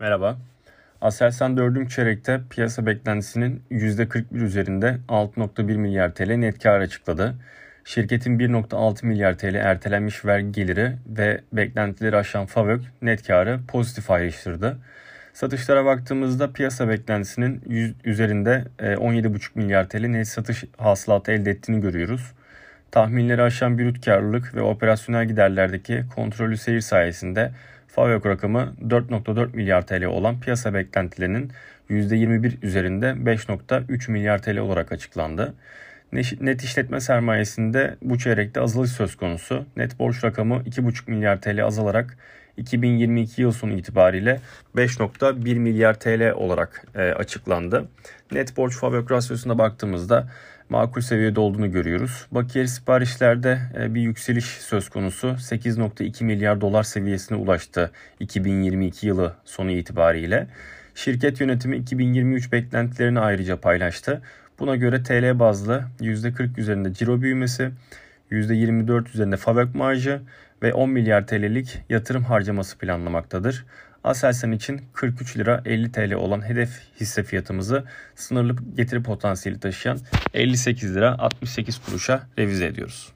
Merhaba. Aselsan 4. çeyrekte piyasa beklentisinin %41 üzerinde 6.1 milyar TL net kar açıkladı. Şirketin 1.6 milyar TL ertelenmiş vergi geliri ve beklentileri aşan FAVÖK net karı pozitif ayrıştırdı. Satışlara baktığımızda piyasa beklentisinin üzerinde 17.5 e, milyar TL net satış hasılatı elde ettiğini görüyoruz. Tahminleri aşan brüt karlılık ve operasyonel giderlerdeki kontrollü seyir sayesinde FAVÖK rakamı 4.4 milyar TL olan piyasa beklentilerinin %21 üzerinde 5.3 milyar TL olarak açıklandı. Net işletme sermayesinde bu çeyrekte azalış söz konusu. Net borç rakamı 2,5 milyar TL azalarak 2022 yıl sonu itibariyle 5.1 milyar TL olarak e, açıklandı. Net borç fabrik rasyosuna baktığımızda makul seviyede olduğunu görüyoruz. Bakiyeli siparişlerde e, bir yükseliş söz konusu. 8.2 milyar dolar seviyesine ulaştı 2022 yılı sonu itibariyle. Şirket yönetimi 2023 beklentilerini ayrıca paylaştı. Buna göre TL bazlı %40 üzerinde ciro büyümesi, %24 üzerinde fabrik marjı ve 10 milyar TL'lik yatırım harcaması planlamaktadır. Aselsan için 43 lira 50 TL olan hedef hisse fiyatımızı sınırlı getiri potansiyeli taşıyan 58 lira 68 kuruşa revize ediyoruz.